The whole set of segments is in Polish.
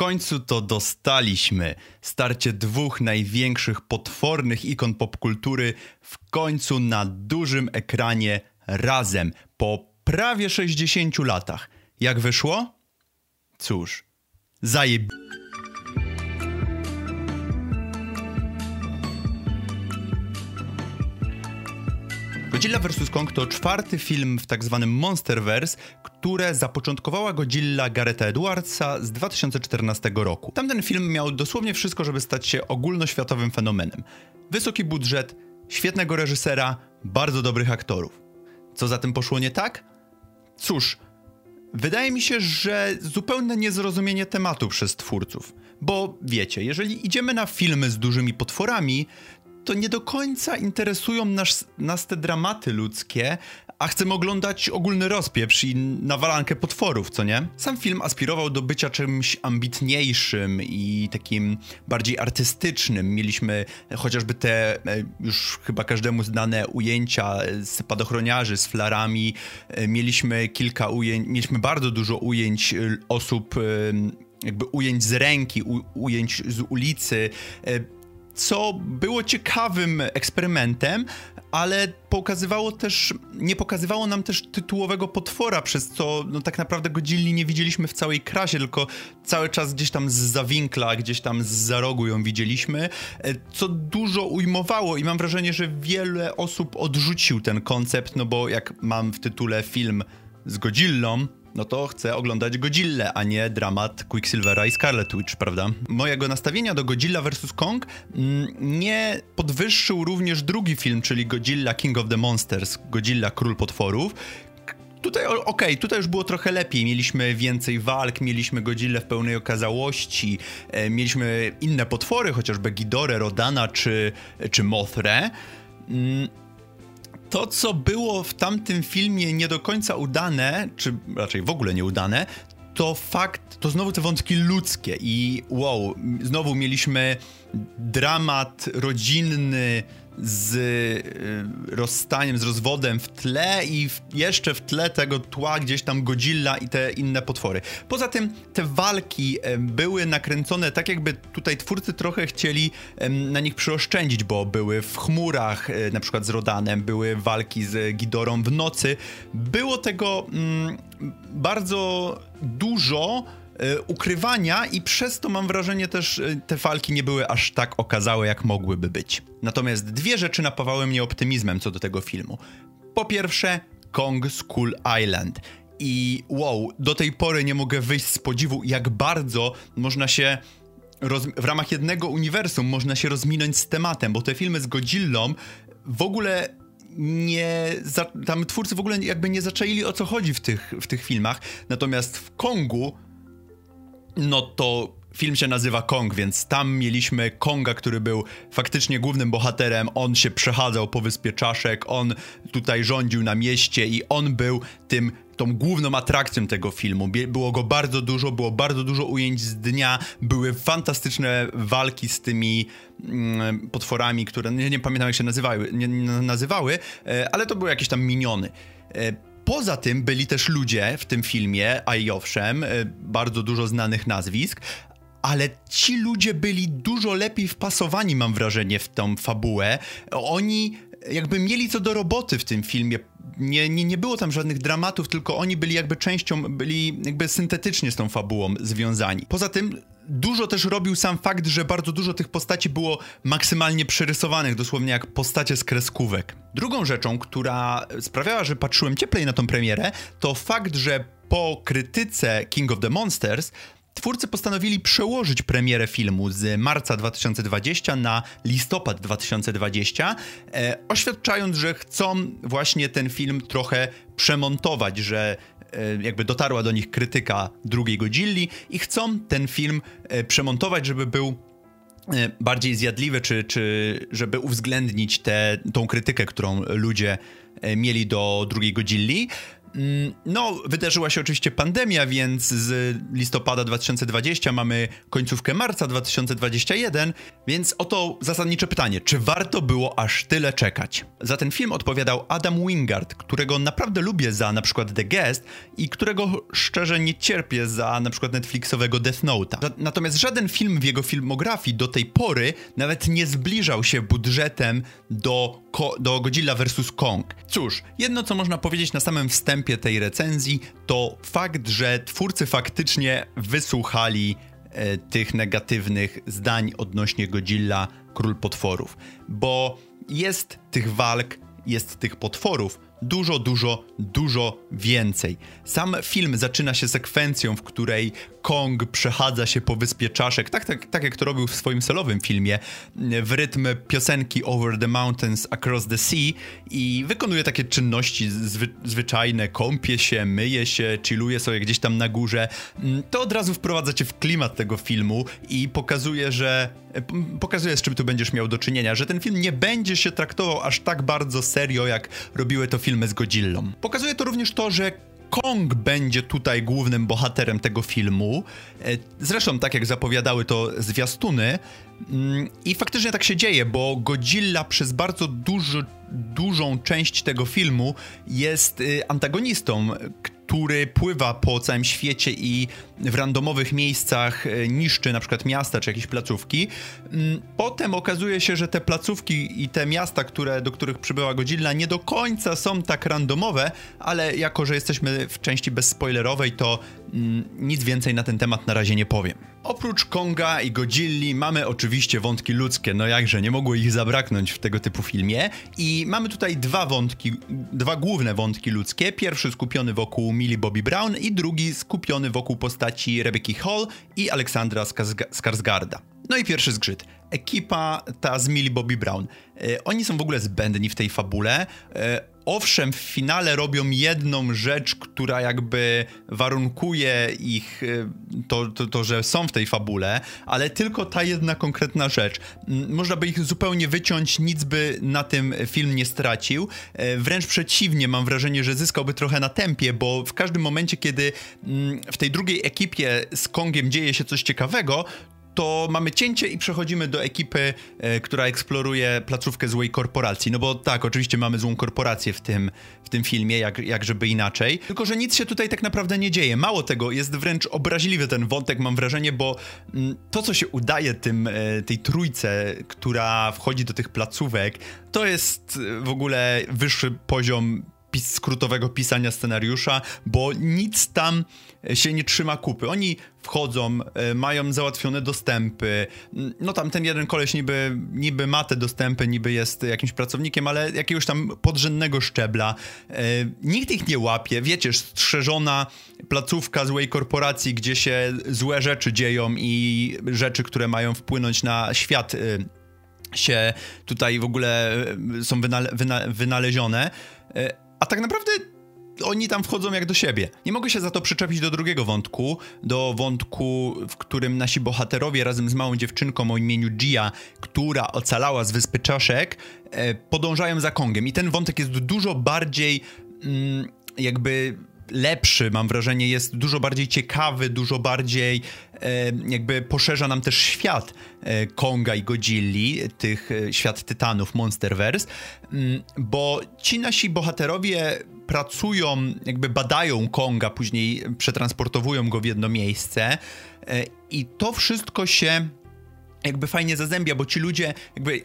końcu to dostaliśmy. Starcie dwóch największych potwornych ikon popkultury w końcu na dużym ekranie razem po prawie 60 latach. Jak wyszło? Cóż, zajeb... Godzilla vs. Kong to czwarty film w tak zwanym Monsterverse, które zapoczątkowała Godzilla Garetha Edwardsa z 2014 roku. Tamten film miał dosłownie wszystko, żeby stać się ogólnoświatowym fenomenem. Wysoki budżet, świetnego reżysera, bardzo dobrych aktorów. Co za tym poszło nie tak? Cóż, wydaje mi się, że zupełne niezrozumienie tematu przez twórców. Bo wiecie, jeżeli idziemy na filmy z dużymi potworami, to nie do końca interesują nas, nas te dramaty ludzkie, a chcemy oglądać ogólny rozpieprz i nawalankę potworów, co nie? Sam film aspirował do bycia czymś ambitniejszym i takim bardziej artystycznym. Mieliśmy chociażby te e, już chyba każdemu znane ujęcia z spadochroniarzy z flarami. E, mieliśmy kilka ujęć, mieliśmy bardzo dużo ujęć e, osób jakby ujęć z ręki, u, ujęć z ulicy co było ciekawym eksperymentem, ale pokazywało też, nie pokazywało nam też tytułowego potwora, przez co no tak naprawdę Godzilli nie widzieliśmy w całej krasie, tylko cały czas gdzieś tam z zawinkla, gdzieś tam z za rogu ją widzieliśmy, e, co dużo ujmowało i mam wrażenie, że wiele osób odrzucił ten koncept, no bo jak mam w tytule film z Godzillą, no to chcę oglądać Godzilla, a nie dramat Quicksilvera i Scarlet Witch, prawda? Mojego nastawienia do Godzilla vs. Kong mm, nie podwyższył również drugi film, czyli Godzilla King of the Monsters, Godzilla Król Potworów, Tutaj, okej, okay, tutaj już było trochę lepiej. Mieliśmy więcej walk, mieliśmy Godzilla w pełnej okazałości, e, mieliśmy inne potwory, chociażby Ghidorę, Rodana czy, czy Mothre. Mm, to, co było w tamtym filmie nie do końca udane, czy raczej w ogóle nieudane, to fakt, to znowu te wątki ludzkie i wow, znowu mieliśmy dramat rodzinny, z y, rozstaniem, z rozwodem w tle i w, jeszcze w tle tego tła gdzieś tam Godzilla i te inne potwory. Poza tym te walki y, były nakręcone tak jakby tutaj twórcy trochę chcieli na nich przyoszczędzić, bo były w chmurach, y, na przykład z Rodanem, były walki z Gidorą w nocy. Było tego mm, bardzo dużo, E, ukrywania i przez to mam wrażenie też e, te walki nie były aż tak okazałe, jak mogłyby być. Natomiast dwie rzeczy napawały mnie optymizmem co do tego filmu. Po pierwsze, Kong School Island. I wow, do tej pory nie mogę wyjść z podziwu, jak bardzo można się w ramach jednego uniwersum można się rozminąć z tematem, bo te filmy z Godzillą w ogóle nie. tam twórcy w ogóle jakby nie zaczaili o co chodzi w tych, w tych filmach. Natomiast w Kongu no to film się nazywa Kong, więc tam mieliśmy Konga, który był faktycznie głównym bohaterem. On się przechadzał po wyspie czaszek, on tutaj rządził na mieście i on był tym tą główną atrakcją tego filmu. Było go bardzo dużo, było bardzo dużo ujęć z dnia, były fantastyczne walki z tymi mm, potworami, które nie, nie, pamiętam jak się nazywały, nie, nazywały, e, ale to były jakieś tam miniony. Poza tym byli też ludzie w tym filmie, a i owszem, y, bardzo dużo znanych nazwisk, ale ci ludzie byli dużo lepiej wpasowani, mam wrażenie, w tą fabułę. Oni jakby mieli co do roboty w tym filmie. Nie, nie, nie było tam żadnych dramatów, tylko oni byli jakby częścią, byli jakby syntetycznie z tą fabułą związani. Poza tym dużo też robił sam fakt, że bardzo dużo tych postaci było maksymalnie przerysowanych, dosłownie jak postacie z kreskówek. Drugą rzeczą, która sprawiała, że patrzyłem cieplej na tą premierę, to fakt, że po krytyce King of the Monsters Twórcy postanowili przełożyć premierę filmu z marca 2020 na listopad 2020, e, oświadczając, że chcą właśnie ten film trochę przemontować, że jakby dotarła do nich krytyka drugiej Godzilli i chcą ten film e, przemontować, żeby był e, bardziej zjadliwy, czy, czy żeby uwzględnić tę tą krytykę, którą ludzie e, mieli do drugiej Godzilli. Mm, no, wydarzyła się oczywiście pandemia, więc z listopada 2020 mamy końcówkę marca 2021, więc oto zasadnicze pytanie, czy warto było aż tyle czekać? Za ten film odpowiadał Adam Wingard, którego naprawdę lubię za na przykład The Guest i którego szczerze nie cierpię za na przykład Netflixowego Death Note'a. Natomiast żaden film w jego filmografii do tej pory nawet nie zbliżał się budżetem do, do Godzilla vs. Kong. Cóż, jedno co można powiedzieć na samym wstępie tej recenzji to fakt, że twórcy faktycznie wysłuchali e, tych negatywnych zdań odnośnie Godzilla Król Potworów, bo jest tych walk, jest tych potworów, dużo, dużo, dużo więcej. Sam film zaczyna się sekwencją, w której Kong przechadza się po wyspie czaszek, tak, tak, tak jak to robił w swoim solowym filmie, w rytm piosenki Over the Mountains Across the Sea i wykonuje takie czynności zwy, zwyczajne, kąpie się, myje się, chilluje sobie gdzieś tam na górze. To od razu wprowadza cię w klimat tego filmu i pokazuje, że pokazuje z czym tu będziesz miał do czynienia, że ten film nie będzie się traktował aż tak bardzo serio, jak robiły to filmy z Godzillą. Pokazuje to również to, że Kong będzie tutaj głównym bohaterem tego filmu. E, zresztą, tak jak zapowiadały to zwiastuny. Mm, I faktycznie tak się dzieje, bo Godzilla przez bardzo duży, dużą część tego filmu jest y, antagonistą, który pływa po całym świecie i w randomowych miejscach e, niszczy na przykład miasta czy jakieś placówki. Mm, potem okazuje się, że te placówki i te miasta, które, do których przybyła Godzilla nie do końca są tak randomowe, ale jako, że jesteśmy w części bezspoilerowej, to mm, nic więcej na ten temat na razie nie powiem. Oprócz Konga i Godzilli mamy oczywiście wątki ludzkie, no jakże, nie mogło ich zabraknąć w tego typu filmie. I mamy tutaj dwa wątki, dwa główne wątki ludzkie. Pierwszy skupiony wokół Millie Bobby Brown i drugi skupiony wokół postaci Rebecca Hall i Aleksandra Skarsgarda. No i pierwszy zgrzyt. Ekipa ta z Millie Bobby Brown. E, oni są w ogóle zbędni w tej fabule. Owszem, w finale robią jedną rzecz, która jakby warunkuje ich, y, to, to, to, że są w tej fabule, ale tylko ta jedna konkretna rzecz. Można by ich zupełnie wyciąć, nic by na tym film nie stracił. E, wręcz przeciwnie, mam wrażenie, że zyskałby trochę na tempie, bo w każdym momencie, kiedy w tej drugiej ekipie z Kongiem dzieje się coś ciekawego, to mamy cięcie i przechodzimy do ekipy, e, która eksploruje placówkę złej korporacji. No bo tak, oczywiście mamy złą korporację w tym, w tym filmie, jak, jak żeby inaczej. Tylko, że nic się tutaj tak naprawdę nie dzieje. Mało tego, jest wręcz obraźliwy ten wątek, mam wrażenie, bo mm, to, co się udaje tym, e, tej trójce, która wchodzi do tych placówek, to jest w ogóle wyższy poziom pis skrótowego pisania scenariusza, bo nic tam się nie trzyma kupy. Oni wchodzą, e, mają załatwione dostępy. No tam ten jeden koleś niby, niby ma te dostępy, niby jest jakimś pracownikiem, ale jakiegoś tam podrzędnego szczebla. E, nikt ich nie łapie. Wiecie, strzeżona placówka złej korporacji, gdzie się złe rzeczy dzieją i rzeczy, które mają wpłynąć na świat e, się tutaj w ogóle są wynale wynalezione a tak naprawdę oni tam wchodzą jak do siebie. Nie mogę się za to przyczepić do drugiego wątku, do wątku, w którym nasi bohaterowie razem z małą dziewczynką o imieniu Gia, która ocalała z wyspy Czaszek, e, podążają za Kongiem. I ten wątek jest dużo bardziej mm, jakby lepszy, mam wrażenie, jest dużo bardziej ciekawy, dużo bardziej jakby poszerza nam też świat e, Konga i Godzilli, tych e, świat Tytanów, Monsterverse, mm, bo ci nasi bohaterowie pracują, jakby badają Konga, później przetransportowują go w jedno miejsce e, i to wszystko się jakby fajnie zazębia, bo ci ludzie jakby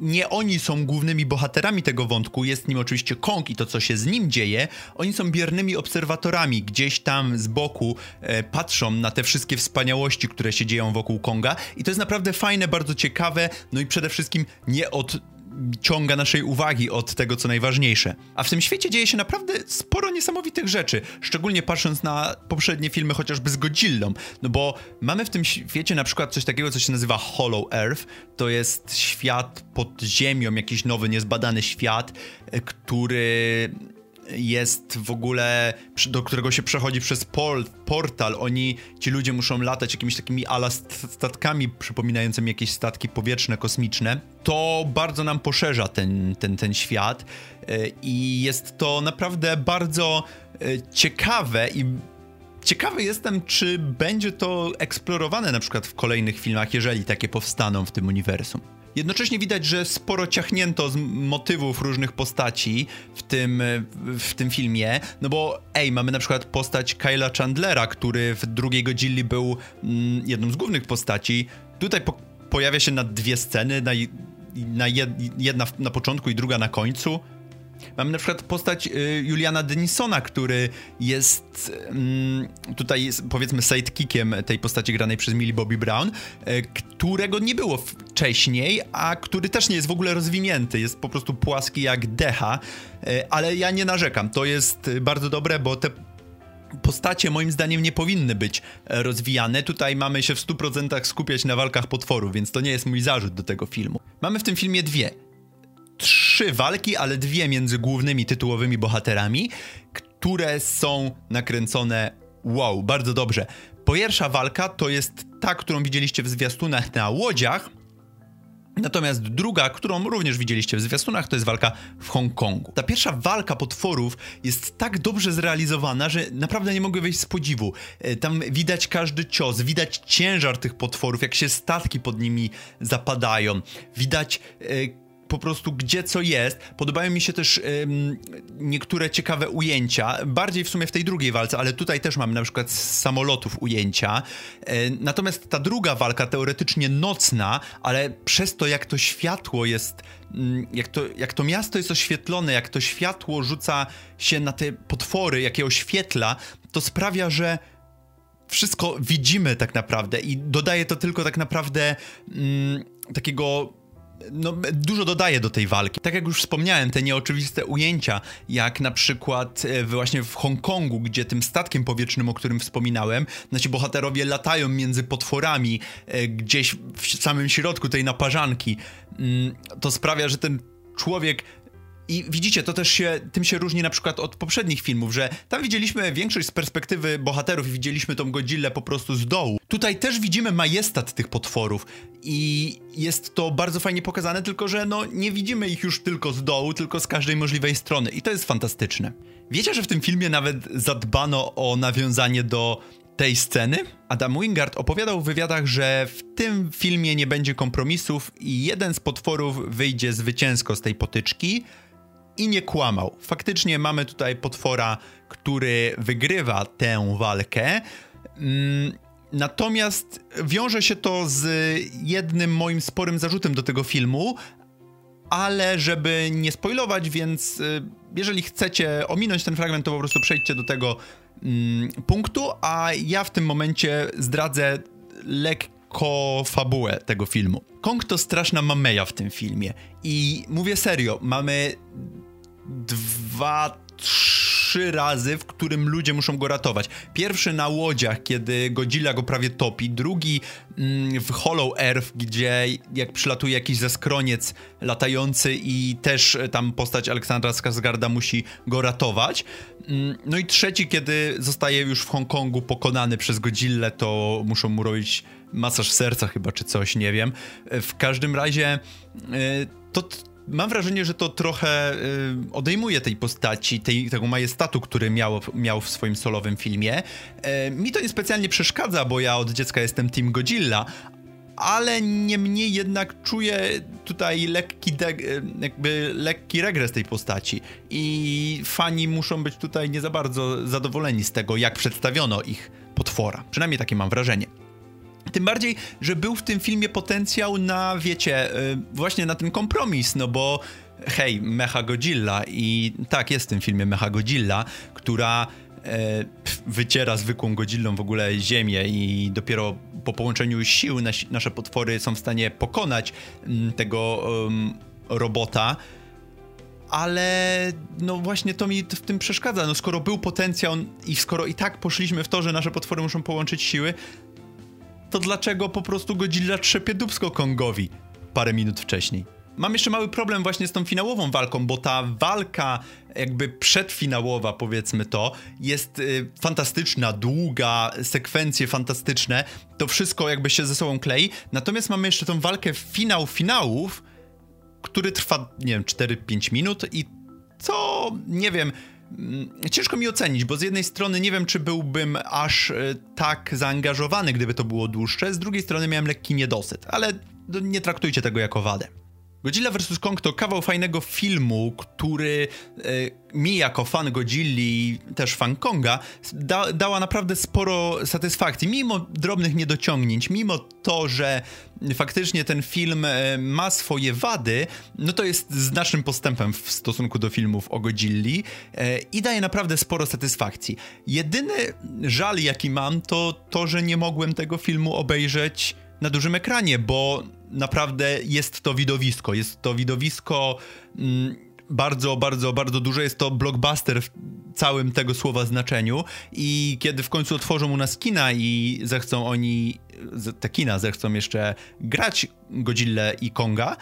nie oni są głównymi bohaterami tego wątku, jest nim oczywiście Kong i to, co się z nim dzieje. Oni są biernymi obserwatorami, gdzieś tam z boku e, patrzą na te wszystkie wspaniałości, które się dzieją wokół Konga. I to jest naprawdę fajne, bardzo ciekawe, no i przede wszystkim nie od ciąga naszej uwagi od tego, co najważniejsze. A w tym świecie dzieje się naprawdę sporo niesamowitych rzeczy, szczególnie patrząc na poprzednie filmy chociażby z Godzillą, no bo mamy w tym świecie na przykład coś takiego, co się nazywa Hollow Earth, to jest świat pod ziemią, jakiś nowy, niezbadany świat, e, który jest w ogóle, do którego się przechodzi przez pol, portal. Oni, ci ludzie muszą latać jakimiś takimi ala statkami przypominającymi jakieś statki powietrzne, kosmiczne. To bardzo nam poszerza ten, ten, ten świat e, i jest to naprawdę bardzo e, ciekawe i Ciekawy jestem, czy będzie to eksplorowane na przykład w kolejnych filmach, jeżeli takie powstaną w tym uniwersum. Jednocześnie widać, że sporo ciachnięto z motywów różnych postaci w tym, w tym filmie, no bo ej, mamy na przykład postać Kyla Chandlera, który w drugiej Godzilli był mm, jedną z głównych postaci. Tutaj po pojawia się na dwie sceny, na, na jedna na początku i druga na końcu. Mamy na przykład postać y, Juliana Denisona, który jest mm, tutaj jest, powiedzmy sidekickiem tej postaci granej przez Millie Bobby Brown, y, którego nie było wcześniej, a który też nie jest w ogóle rozwinięty, jest po prostu płaski jak decha, y, ale ja nie narzekam, to jest bardzo dobre, bo te postacie moim zdaniem nie powinny być rozwijane. Tutaj mamy się w 100% skupiać na walkach potworów, więc to nie jest mój zarzut do tego filmu. Mamy w tym filmie dwie trzy walki, ale dwie między głównymi tytułowymi bohaterami, które są nakręcone wow, bardzo dobrze. Pierwsza walka to jest ta, którą widzieliście w zwiastunach na łodziach, Natomiast druga, którą również widzieliście w zwiastunach, to jest walka w Hongkongu. Ta pierwsza walka potworów jest tak dobrze zrealizowana, że naprawdę nie mogę wyjść z podziwu. E, tam widać każdy cios, widać ciężar tych potworów, jak się statki pod nimi zapadają. Widać e, po prostu gdzie co jest. Podobają mi się też ym, niektóre ciekawe ujęcia, bardziej w sumie w tej drugiej walce, ale tutaj też mamy na przykład z samolotów ujęcia. Yy, natomiast ta druga walka, teoretycznie nocna, ale przez to jak to światło jest, yy, jak, to, jak to miasto jest oświetlone, jak to światło rzuca się na te potwory, jakie oświetla, to sprawia, że wszystko widzimy tak naprawdę i dodaje to tylko tak naprawdę mm, takiego no, dużo dodaje do tej walki. Tak jak już wspomniałem, te nieoczywiste ujęcia, jak na przykład e, właśnie w Hongkongu, gdzie tym statkiem powietrznym, o którym wspominałem, nasi bohaterowie latają między potworami e, gdzieś w samym środku tej naparzanki. Mm, to sprawia, że ten człowiek i widzicie, to też się, tym się różni na przykład od poprzednich filmów, że tam widzieliśmy większość z perspektywy bohaterów i widzieliśmy tą Godzillę po prostu z dołu. Tutaj też widzimy majestat tych potworów i jest to bardzo fajnie pokazane, tylko że no nie widzimy ich już tylko z dołu, tylko z każdej możliwej strony i to jest fantastyczne. Wiecie, że w tym filmie nawet zadbano o nawiązanie do tej sceny? Adam Wingard opowiadał w wywiadach, że w tym filmie nie będzie kompromisów i jeden z potworów wyjdzie zwycięsko z tej potyczki, i nie kłamał. Faktycznie mamy tutaj potwora, który wygrywa tę walkę. Mm, natomiast wiąże się to z jednym moim sporym zarzutem do tego filmu, ale żeby nie spoilować, więc y, jeżeli chcecie ominąć ten fragment, to po prostu przejdźcie do tego mm, punktu, a ja w tym momencie zdradzę lekko fabułę tego filmu. Kong to straszna mameja w tym filmie i mówię serio, mamy dwa, trzy razy, w którym ludzie muszą go ratować. Pierwszy na łodziach, kiedy Godzilla go prawie topi, drugi mm, w Hollow Earth, gdzie jak przylatuje jakiś zaskroniec latający i też tam postać Aleksandra Skarsgarda musi go ratować. Mm, no i trzeci, kiedy zostaje już w Hongkongu pokonany przez Godzillę, to muszą mu robić masaż serca chyba, czy coś, nie wiem. W każdym razie y, to mam wrażenie, że to trochę y, odejmuje tej postaci, tej, tego majestatu, który miał, miał w swoim solowym filmie. Y, mi to niespecjalnie przeszkadza, bo ja od dziecka jestem Team Godzilla, ale niemniej jednak czuję tutaj lekki, y, jakby lekki regres tej postaci i fani muszą być tutaj nie za bardzo zadowoleni z tego, jak przedstawiono ich potwora. Przynajmniej takie mam wrażenie. Tym bardziej, że był w tym filmie potencjał na, wiecie, y, właśnie na ten kompromis, no bo hej, Mecha Godzilla i tak, jest w tym filmie Mecha Godzilla, która e, wyciera zwykłą Godzillą w ogóle ziemię i dopiero po połączeniu sił nasze potwory są w stanie pokonać mm, tego robota ale no właśnie to mi w tym przeszkadza. No skoro był potencjał i skoro i tak poszliśmy w to, że nasze potwory muszą połączyć siły, to dlaczego po prostu Godzilla trzepie dubsko Kongowi parę minut wcześniej? mam jeszcze mały problem właśnie z tą finałową walką, bo ta walka jakby przedfinałowa, powiedzmy to, jest y, fantastyczna, długa, sekwencje fantastyczne, to wszystko jakby się ze sobą klei, natomiast mamy jeszcze tą walkę finał finałów, który trwa, nie wiem, 4-5 minut i co, nie wiem, Ciężko mi ocenić, bo z jednej strony nie wiem, czy byłbym aż y, tak zaangażowany, gdyby to było dłuższe, z drugiej strony miałem lekki niedosyt, ale nie traktujcie tego jako wadę. Godzilla vs. Kong to kawał fajnego filmu, który e, mi jako fan Godzilli, też fan Konga, da, dała naprawdę sporo satysfakcji. Mimo drobnych niedociągnięć, mimo to, że faktycznie ten film e, ma swoje wady, no to jest znacznym postępem w stosunku do filmów o Godzilli e, i daje naprawdę sporo satysfakcji. Jedyny żal, jaki mam, to to, że nie mogłem tego filmu obejrzeć na dużym ekranie, bo naprawdę jest to widowisko. Jest to widowisko mm, bardzo, bardzo, bardzo duże. Jest to blockbuster w całym tego słowa znaczeniu. I kiedy w końcu otworzą u nas kina i zechcą oni, te kina zechcą jeszcze grać Godzilla i Konga,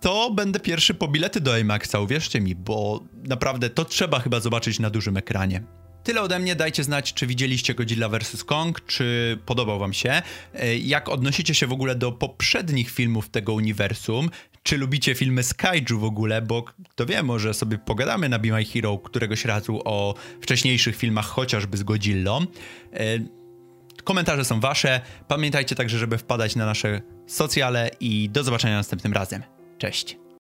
to będę pierwszy po bilety do IMAXa, uwierzcie mi, bo naprawdę to trzeba chyba zobaczyć na dużym ekranie. Tyle ode mnie, dajcie znać, czy widzieliście Godzilla vs. Kong, czy podobał wam się, e, jak odnosicie się w ogóle do poprzednich filmów tego uniwersum, czy lubicie filmy z kaiju w ogóle, bo kto wie, może sobie pogadamy na Be My Hero któregoś razu o wcześniejszych filmach, chociażby z Godzillą. E, komentarze są wasze. Pamiętajcie także, żeby wpadać na nasze socjale i do zobaczenia następnym razem. Cześć.